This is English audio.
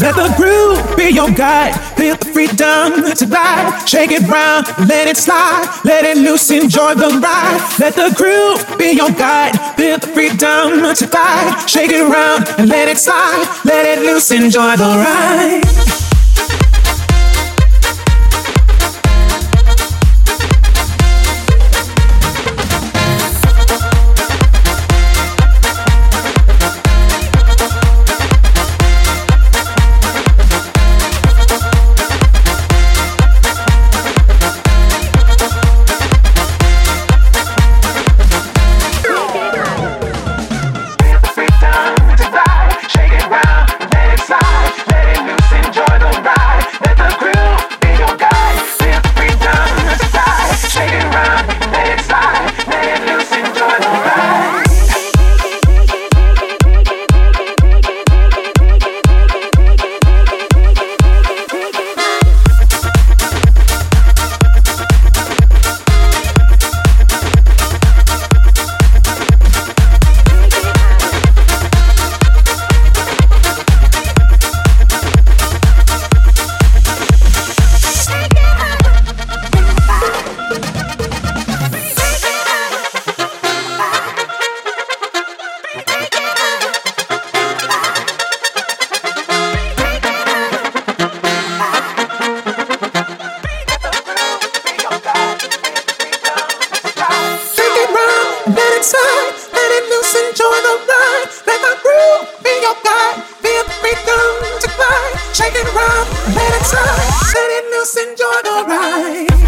Let the groove be your guide. Feel the freedom to glide. Shake it round, let it slide. Let it loose, enjoy the ride. Let the groove be your guide. Feel the freedom to glide. Shake it round and let it slide. Let it loose, enjoy the ride. inside. Let it loose, enjoy the ride. Let my groove be your guide. Feel free to fly. Shake it around, let it slide. Let it loose, enjoy the ride.